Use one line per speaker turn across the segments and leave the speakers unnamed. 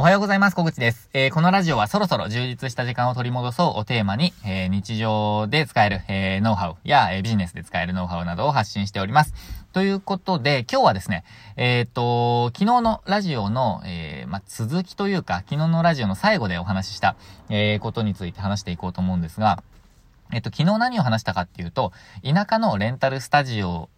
おはようございます。小口です。えー、このラジオはそろそろ充実した時間を取り戻そうをテーマに、えー、日常で使える、えー、ノウハウや、えビジネスで使えるノウハウなどを発信しております。ということで、今日はですね、えっ、と、昨日のラジオの、えま続きというか、昨日のラジオの最後でお話しした、えことについて話していこうと思うんですが、えっと、昨日何を話したかっていうと、田舎のレンタルスタジオ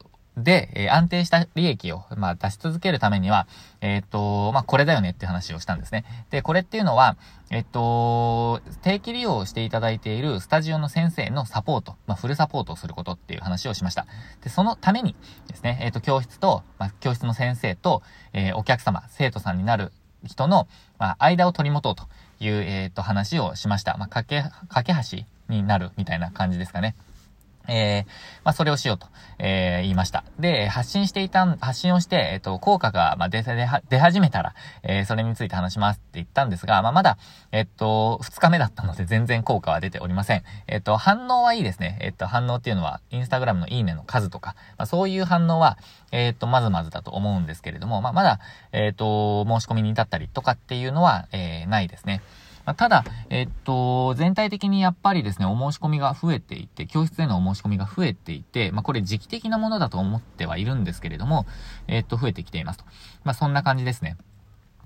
で、え、安定した利益を、まあ、出し続けるためには、えっ、と、まあ、これだよねって話をしたんですね。で、これっていうのは、えっ、と、定期利用していただいているスタジオの先生のサポート、まあ、フルサポートをすることっていう話をしました。で、そのためにですね、えっ、と、教室と、まあ、教室の先生と、えお客様、生徒さんになる人の、ま、間を取り持とうという、えっ、と、話をしました。まあ、かけ、架け橋になるみたいな感じですかね。えー、まあ、それをしようと、えー、言いました。で、発信していた、発信をして、えっ、と、効果が、まあ、出、出、出始めたら、えー、それについて話しますって言ったんですが、まあ、まだ、えっ、と、2日目だったので全然効果は出ておりません。えっ、と、反応はいいですね。えっ、と、反応っていうのは、インスタグラムのいいねの数とか、まあ、そういう反応は、えっ、と、まずまずだと思うんですけれども、まあ、まだ、えっ、と、申し込みに至ったりとかっていうのは、えないですね。まあ、ただ、えっと、全体的にやっぱりですね、お申し込みが増えていて、教室へのお申し込みが増えていて、まあ、これ時期的なものだと思ってはいるんですけれども、えっと、増えてきていますと。まあ、そんな感じですね。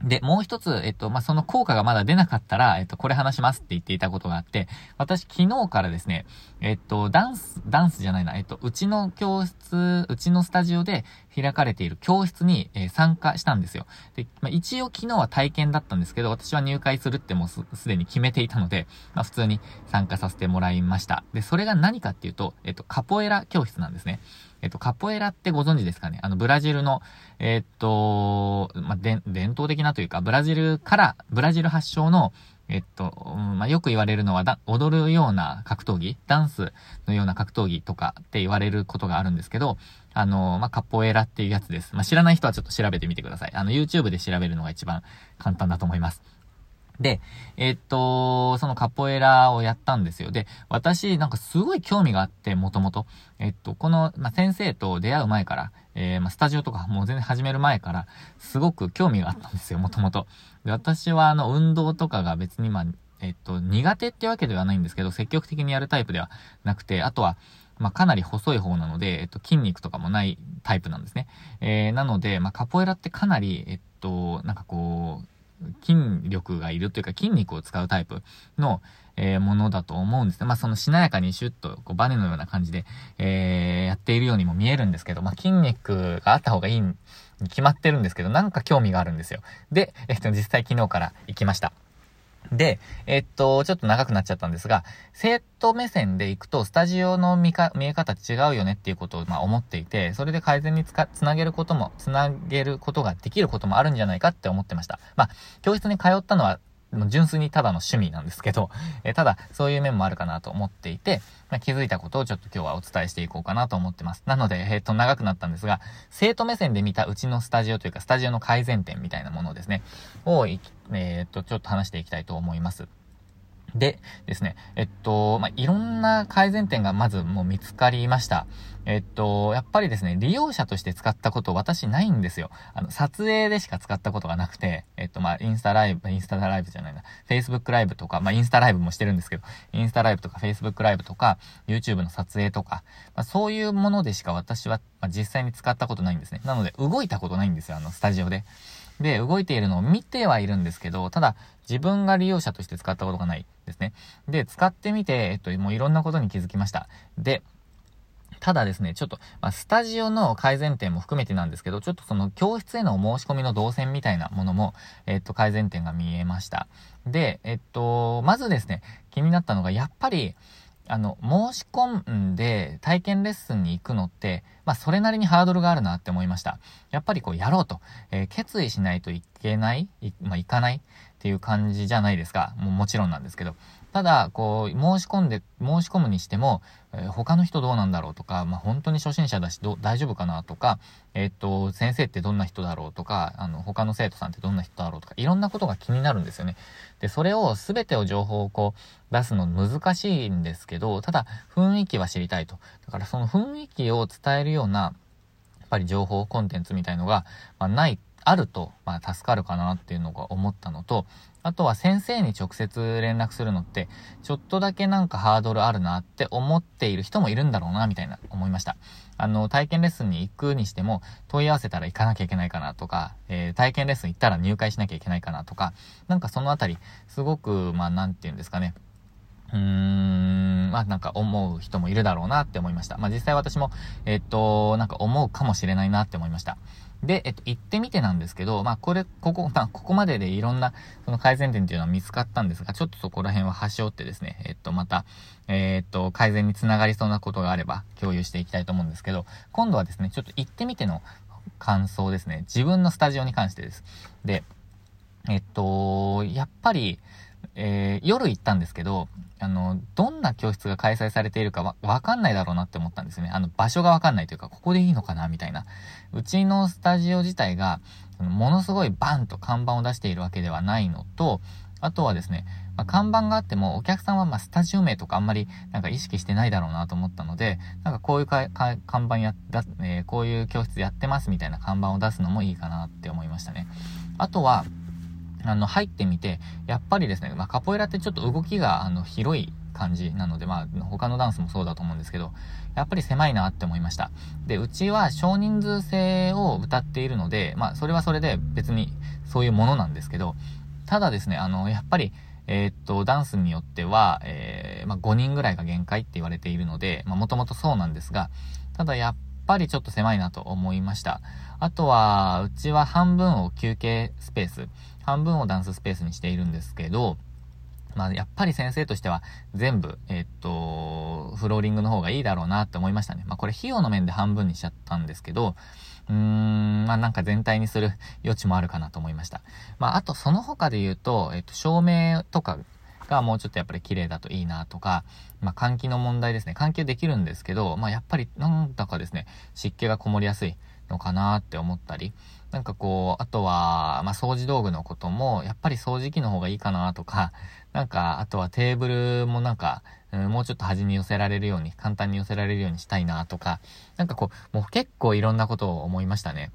で、もう一つ、えっと、まあ、その効果がまだ出なかったら、えっと、これ話しますって言っていたことがあって、私昨日からですね、えっと、ダンス、ダンスじゃないな、えっと、うちの教室、うちのスタジオで開かれている教室に、えー、参加したんですよ。で、まあ、一応昨日は体験だったんですけど、私は入会するってもうすでに決めていたので、まあ、普通に参加させてもらいました。で、それが何かっていうと、えっと、カポエラ教室なんですね。えっと、カポエラってご存知ですかね？あの、ブラジルの、えっと、まあ、伝統的なというか、ブラジルから、ブラジル発祥の、えっと、まあ、よく言われるのはだ、踊るような格闘技、ダンスのような格闘技とかって言われることがあるんですけど、あの、まあ、カポエラっていうやつです。まあ、知らない人はちょっと調べてみてください。あの、YouTube で調べるのが一番簡単だと思います。で、えっと、そのカポエラをやったんですよ。で、私、なんかすごい興味があって、もともと。えっと、この、まあ、先生と出会う前から、えー、まあ、スタジオとかもう全然始める前から、すごく興味があったんですよ、もともと。で、私は、あの、運動とかが別に、まあ、えっと、苦手ってわけではないんですけど、積極的にやるタイプではなくて、あとは、まあ、かなり細い方なので、えっと、筋肉とかもないタイプなんですね。えー、なので、まあ、カポエラってかなり、えっと、なんかこう、筋力がいるというか筋肉を使うタイプの、えー、ものだと思うんですね。まあ、そのしなやかにシュッと、こう、バネのような感じで、えー、やっているようにも見えるんですけど、まあ、筋肉があった方がいいに決まってるんですけど、なんか興味があるんですよ。で、えっと、実際昨日から行きました。で、えっと、ちょっと長くなっちゃったんですが、生徒目線で行くと、スタジオの見か、見え方違うよねっていうことを、まあ、思っていて、それで改善につか、つなげることも、つなげることができることもあるんじゃないかって思ってました。まあ、教室に通ったのは、純粋にただの趣味なんですけど、えー、ただ、そういう面もあるかなと思っていて、まあ、気づいたことをちょっと今日はお伝えしていこうかなと思ってます。なので、えっ、ー、と、長くなったんですが、生徒目線で見たうちのスタジオというか、スタジオの改善点みたいなものですね、を、えっ、と、ちょっと話していきたいと思います。でですね、えっと、まあ、いろんな改善点がまずもう見つかりました。えっと、やっぱりですね、利用者として使ったこと私ないんですよ。あの、撮影でしか使ったことがなくて、えっと、まあ、インスタライブ、インスタライブじゃないな、Facebook ライブとか、まあ、インスタライブもしてるんですけど、インスタライブとか Facebook ライブとか、YouTube の撮影とか、まあ、そういうものでしか私は、まあ、実際に使ったことないんですね。なので、動いたことないんですよ、あの、スタジオで。で、動いているのを見てはいるんですけど、ただ、自分が利用者として使ったことがないですね。で、使ってみて、えっと、もういろんなことに気づきました。で、ただですね、ちょっと、まあ、スタジオの改善点も含めてなんですけど、ちょっとその教室への申し込みの動線みたいなものも、えっと、改善点が見えました。で、えっと、まずですね、気になったのが、やっぱり、あの、申し込んで体験レッスンに行くのって、まあ、それなりにハードルがあるなって思いました。やっぱりこう、やろうと、えー、決意しないといけないい、まあ、いかないっていう感じじゃないですか。もうもちろんなんですけど。ただ、こう、申し込んで、申し込むにしても、えー、他の人どうなんだろうとか、まあ、本当に初心者だし、ど、大丈夫かなとか、えー、っと、先生ってどんな人だろうとか、あの、他の生徒さんってどんな人だろうとか、いろんなことが気になるんですよね。で、それを、すべてを情報をこう、出すの難しいんですけど、ただ、雰囲気は知りたいと。だから、その雰囲気を伝えるような、やっぱり情報、コンテンツみたいのが、まあ、ないあると、まあ、助かるかなっていうのが思ったのと、あとは先生に直接連絡するのって、ちょっとだけなんかハードルあるなって思っている人もいるんだろうな、みたいな思いました。あの、体験レッスンに行くにしても、問い合わせたら行かなきゃいけないかなとか、えー、体験レッスン行ったら入会しなきゃいけないかなとか、なんかそのあたり、すごく、まあ、なんて言うんですかね。うーん、まあなんか思う人もいるだろうなって思いました。まあ実際私も、えっと、なんか思うかもしれないなって思いました。で、えっと、行ってみてなんですけど、まあ、これ、ここ、まあ、ここまででいろんな、その改善点っていうのは見つかったんですが、ちょっとそこら辺は端折ってですね、えっと、また、えー、っと、改善につながりそうなことがあれば共有していきたいと思うんですけど、今度はですね、ちょっと行ってみての感想ですね。自分のスタジオに関してです。で、えっと、やっぱり、えー、夜行ったんですけど、あの、どんな教室が開催されているかわ、わかんないだろうなって思ったんですね。あの、場所がわかんないというか、ここでいいのかなみたいな。うちのスタジオ自体が、ものすごいバンと看板を出しているわけではないのと、あとはですね、まあ、看板があっても、お客さんはまスタジオ名とかあんまりなんか意識してないだろうなと思ったので、なんかこういう看板や、だえー、こういう教室やってますみたいな看板を出すのもいいかなって思いましたね。あとは、あの、入ってみて、やっぱりですね、まあ、カポエラってちょっと動きが、あの、広い感じなので、まあ、他のダンスもそうだと思うんですけど、やっぱり狭いなって思いました。で、うちは少人数制を歌っているので、まあ、それはそれで別にそういうものなんですけど、ただですね、あの、やっぱり、えー、っと、ダンスによっては、えー、まあ、5人ぐらいが限界って言われているので、まあ、もともとそうなんですが、ただやっぱりちょっと狭いなと思いました。あとは、うちは半分を休憩スペース、半分をダンススペースにしているんですけど、まあ、やっぱり先生としては全部、えっと、フローリングの方がいいだろうなって思いましたね。まあ、これ費用の面で半分にしちゃったんですけど、うーん、まあ、なんか全体にする余地もあるかなと思いました。まあ、あとその他で言うと、えっと、照明とかがもうちょっとやっぱり綺麗だといいなとか、まあ、換気の問題ですね。換気できるんですけど、まあ、やっぱりなんだかですね、湿気がこもりやすいのかなって思ったり、なんかこう、あとは、まあ、掃除道具のことも、やっぱり掃除機の方がいいかなとか、なんか、あとはテーブルもなんか、うん、もうちょっと端に寄せられるように、簡単に寄せられるようにしたいなとか、なんかこう、もう結構いろんなことを思いましたね。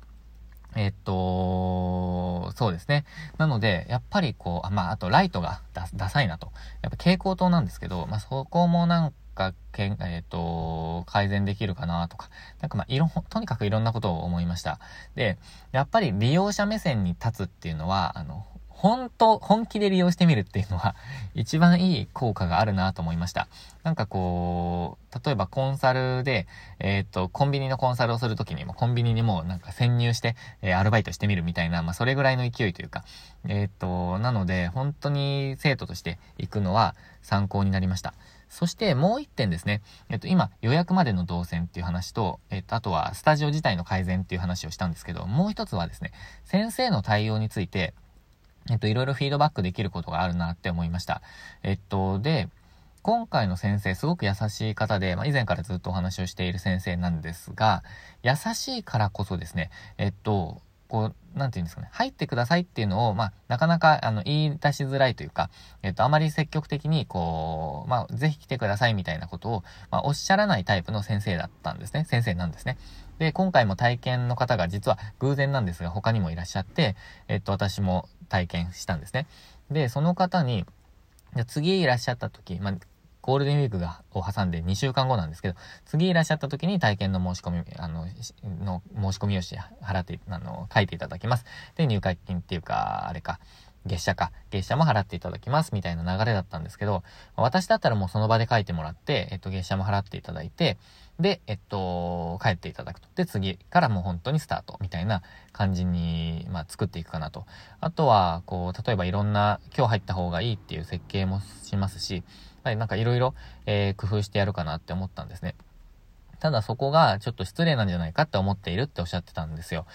えっと、そうですね。なので、やっぱりこう、あまあ、あとライトがダサいなと。やっぱ蛍光灯なんですけど、まあ、そこもなんか、けんえっ、と、改善できるかなとか、なんかまあ、いろ、とにかくいろんなことを思いました。で、やっぱり利用者目線に立つっていうのは、あの、本当、本気で利用してみるっていうのは、一番いい効果があるなと思いました。なんかこう、例えばコンサルで、えっ、と、コンビニのコンサルをするときにも、コンビニにもなんか潜入して、えー、アルバイトしてみるみたいな、まあ、それぐらいの勢いというか、えっ、と、なので、本当に生徒として行くのは参考になりました。そしてもう一点ですね。えっと、今、予約までの動線っていう話と、えっと、あとはスタジオ自体の改善っていう話をしたんですけど、もう一つはですね、先生の対応について、えっと、いろいろフィードバックできることがあるなって思いました。えっと、で、今回の先生、すごく優しい方で、まあ、以前からずっとお話をしている先生なんですが、優しいからこそですね、えっと、こう、なんて言うんですかね、入ってくださいっていうのを、まあ、なかなか、あの、言い出しづらいというか、えっと、あまり積極的に、こう、まあ、ぜひ来てくださいみたいなことを、まあ、おっしゃらないタイプの先生だったんですね。先生なんですね。で、今回も体験の方が実は偶然なんですが、他にもいらっしゃって、えっと、私も体験したんですね。で、その方に、じゃ次いらっしゃった時、まあ、ゴールデンウィークが、を挟んで2週間後なんですけど、次いらっしゃった時に体験の申し込み、あの、の申し込み用紙払って、あの、書いていただきます。で、入会金っていうか、あれか、月謝か、月謝も払っていただきます、みたいな流れだったんですけど、私だったらもうその場で書いてもらって、えっと、月謝も払っていただいて、で、えっと、帰っていただくと。で、次からもう本当にスタートみたいな感じに、まあ、作っていくかなと。あとは、こう、例えばいろんな、今日入った方がいいっていう設計もしますし、はい、なんかいろいろ、えー、工夫してやるかなって思ったんですね。ただそこがちょっと失礼なんじゃないかって思っているっておっしゃってたんですよ。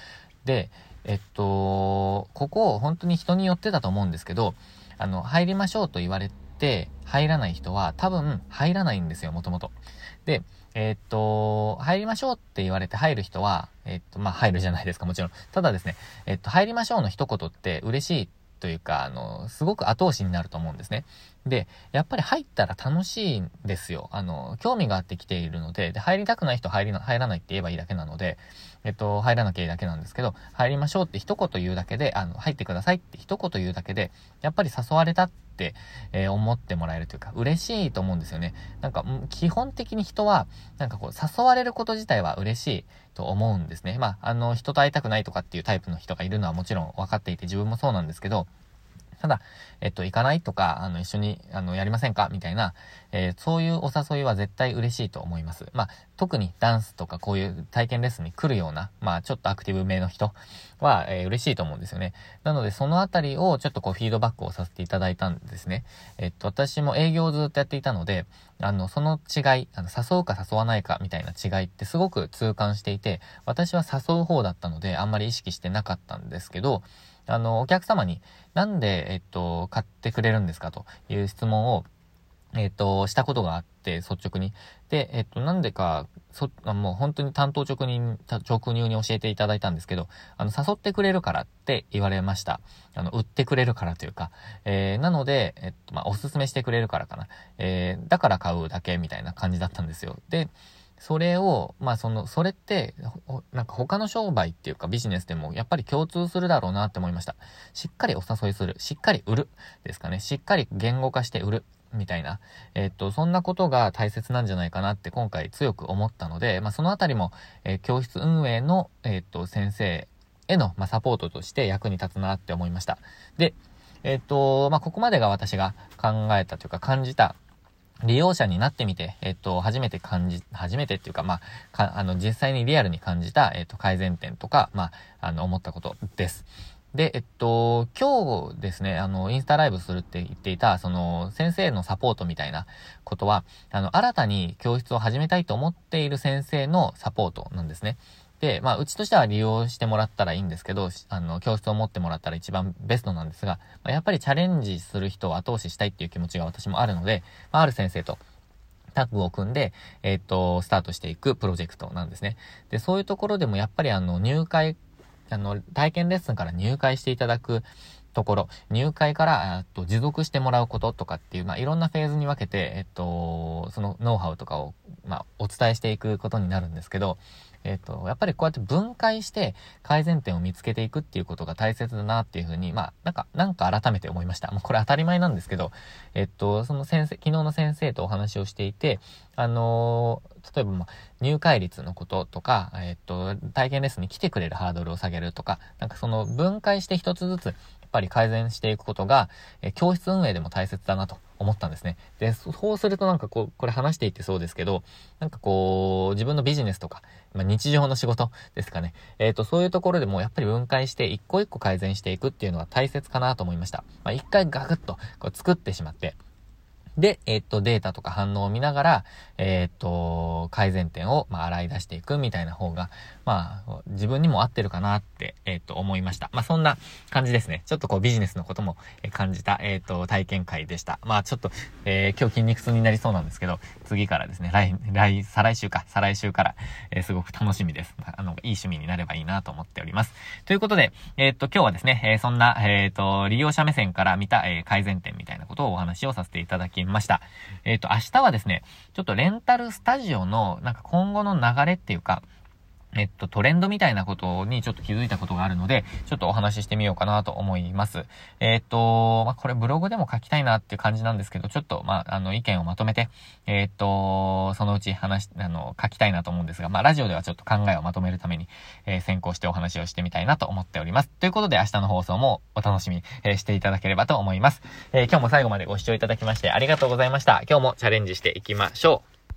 で、えっと、ここ本当に人によってだと思うんですけど、あの、入りましょうと言われて入らない人は多分入らないんですよ、もともと。で、え、っと、入りましょうって言われて入る人は、え、っと、まあ、入るじゃないですか、もちろん。ただですね、え、っと、入りましょうの一言って嬉しいというか、あの、すごく後押しになると思うんですね。で、やっぱり入ったら楽しいんですよ。あの、興味があって来ているので、で、入りたくない人入りな、入らないって言えばいいだけなので、えっと、入らなきゃいいだけなんですけど、入りましょうって一言言うだけで、あの、入ってくださいって一言言うだけで、やっぱり誘われたって、えー、思ってもらえるというか、嬉しいと思うんですよね。なんか、基本的に人は、なんかこう、誘われること自体は嬉しいと思うんですね。まあ、あの、人と会いたくないとかっていうタイプの人がいるのはもちろん分かっていて、自分もそうなんですけど、ただ、えっと、行かない？とか、あの、一緒に、あの、やりませんか？みたいな、えー、そういうお誘いは絶対嬉しいと思います。まあ、特にダンスとかこういう体験レッスンに来るような、まあ、ちょっとアクティブめの人は、えー、嬉しいと思うんですよね。なので、そのあたりをちょっとこう、フィードバックをさせていただいたんですね。えっと、私も営業をずっとやっていたので、あの、その違い、あの、誘うか誘わないかみたいな違いってすごく痛感していて、私は誘う方だったので、あんまり意識してなかったんですけど、あの、お客様に、なんで、えっと、買ってくれるんですか？という質問を、えっと、したことがあって、率直に。で、えっと、なんでか、そ、もう本当に担当直入、直入に教えていただいたんですけど、あの、誘ってくれるからって言われました。あの、売ってくれるからというか、えー、なので、えっと、まあ、おすすめしてくれるからかな。えー、だから買うだけみたいな感じだったんですよ。で、それを、まあその、それって、なんか他の商売っていうかビジネスでもやっぱり共通するだろうなって思いました。しっかりお誘いする。しっかり売る。ですかね。しっかり言語化して売る。みたいな。えっと、そんなことが大切なんじゃないかなって今回強く思ったので、まあそのあたりも、えー、教室運営の、えっと、先生への、まあ、サポートとして役に立つなって思いました。で、えっと、まあここまでが私が考えたというか感じた利用者になってみて、えっと、初めて感じ、初めてっていうか、まあ、か、あの、実際にリアルに感じた、えっと、改善点とか、まあ、あの、思ったことです。で、えっと、今日ですね、あの、インスタライブするって言っていた、その、先生のサポートみたいなことは、あの、新たに教室を始めたいと思っている先生のサポートなんですね。で、まあ、うちとしては利用してもらったらいいんですけど、あの、教室を持ってもらったら一番ベストなんですが、まあ、やっぱりチャレンジする人を後押ししたいっていう気持ちが私もあるので、まあ、ある先生と、タッグを組んで、えっ、と、スタートしていくプロジェクトなんですね。で、そういうところでもやっぱりあの、入会、あの、体験レッスンから入会していただくところ、入会から、えっと、持続してもらうこととかっていう、まあ、いろんなフェーズに分けて、えっと、そのノウハウとかを、まあ、お伝えしていくことになるんですけど、えっ、ー、と、やっぱりこうやって分解して改善点を見つけていくっていうことが大切だなっていうふうに、まあ、なんか、なんか改めて思いました。もうこれ当たり前なんですけど、えっと、その先生、昨日の先生とお話をしていて、あのー、例えば、まあ、入会率のこととか、えっと、体験レッスンに来てくれるハードルを下げるとか、なんかその分解して一つずつ、やっぱり改善していくことが、え教室運営でも大切だなと思ったんですね。で、そうするとなんかこう、これ話していてそうですけど、なんかこう、自分のビジネスとか、まあ、日常の仕事ですかね。えっ、ー、と、そういうところでもやっぱり分解して一個一個改善していくっていうのは大切かなと思いました。まあ、一回ガクッとこう作ってしまって、で、えっと、データとか反応を見ながら、えっと、改善点を、まあ、洗い出していくみたいな方が、まあ、自分にも合ってるかなって、えっと、思いました。まあ、そんな感じですね。ちょっとこう、ビジネスのことも感じた、えっと、体験会でした。まあ、ちょっと、えー、今日筋肉痛になりそうなんですけど、次からですね、来、来、再来週か、再来週から、えー、すごく楽しみです。あの、いい趣味になればいいなと思っております。ということで、えっと、今日はですね、えー、そんな、えっと、利用者目線から見た、え改善点みたいなことをお話をさせていただきました。えっ、と、明日はですね、ちょっとレンタルスタジオの、なんか今後の流れっていうか、えっと、トレンドみたいなことにちょっと気づいたことがあるので、ちょっとお話ししてみようかなと思います。えっと、まあ、これブログでも書きたいなっていう感じなんですけど、ちょっと、まあ、あの、意見をまとめて、えっと、そのうち話、あの、書きたいなと思うんですが、まあ、ラジオではちょっと考えをまとめるために、えー、先行してお話をしてみたいなと思っております。ということで、明日の放送もお楽しみに、えー、していただければと思います。え、今日も最後までご視聴いただきましてありがとうございました。今日もチャレンジしていきましょう。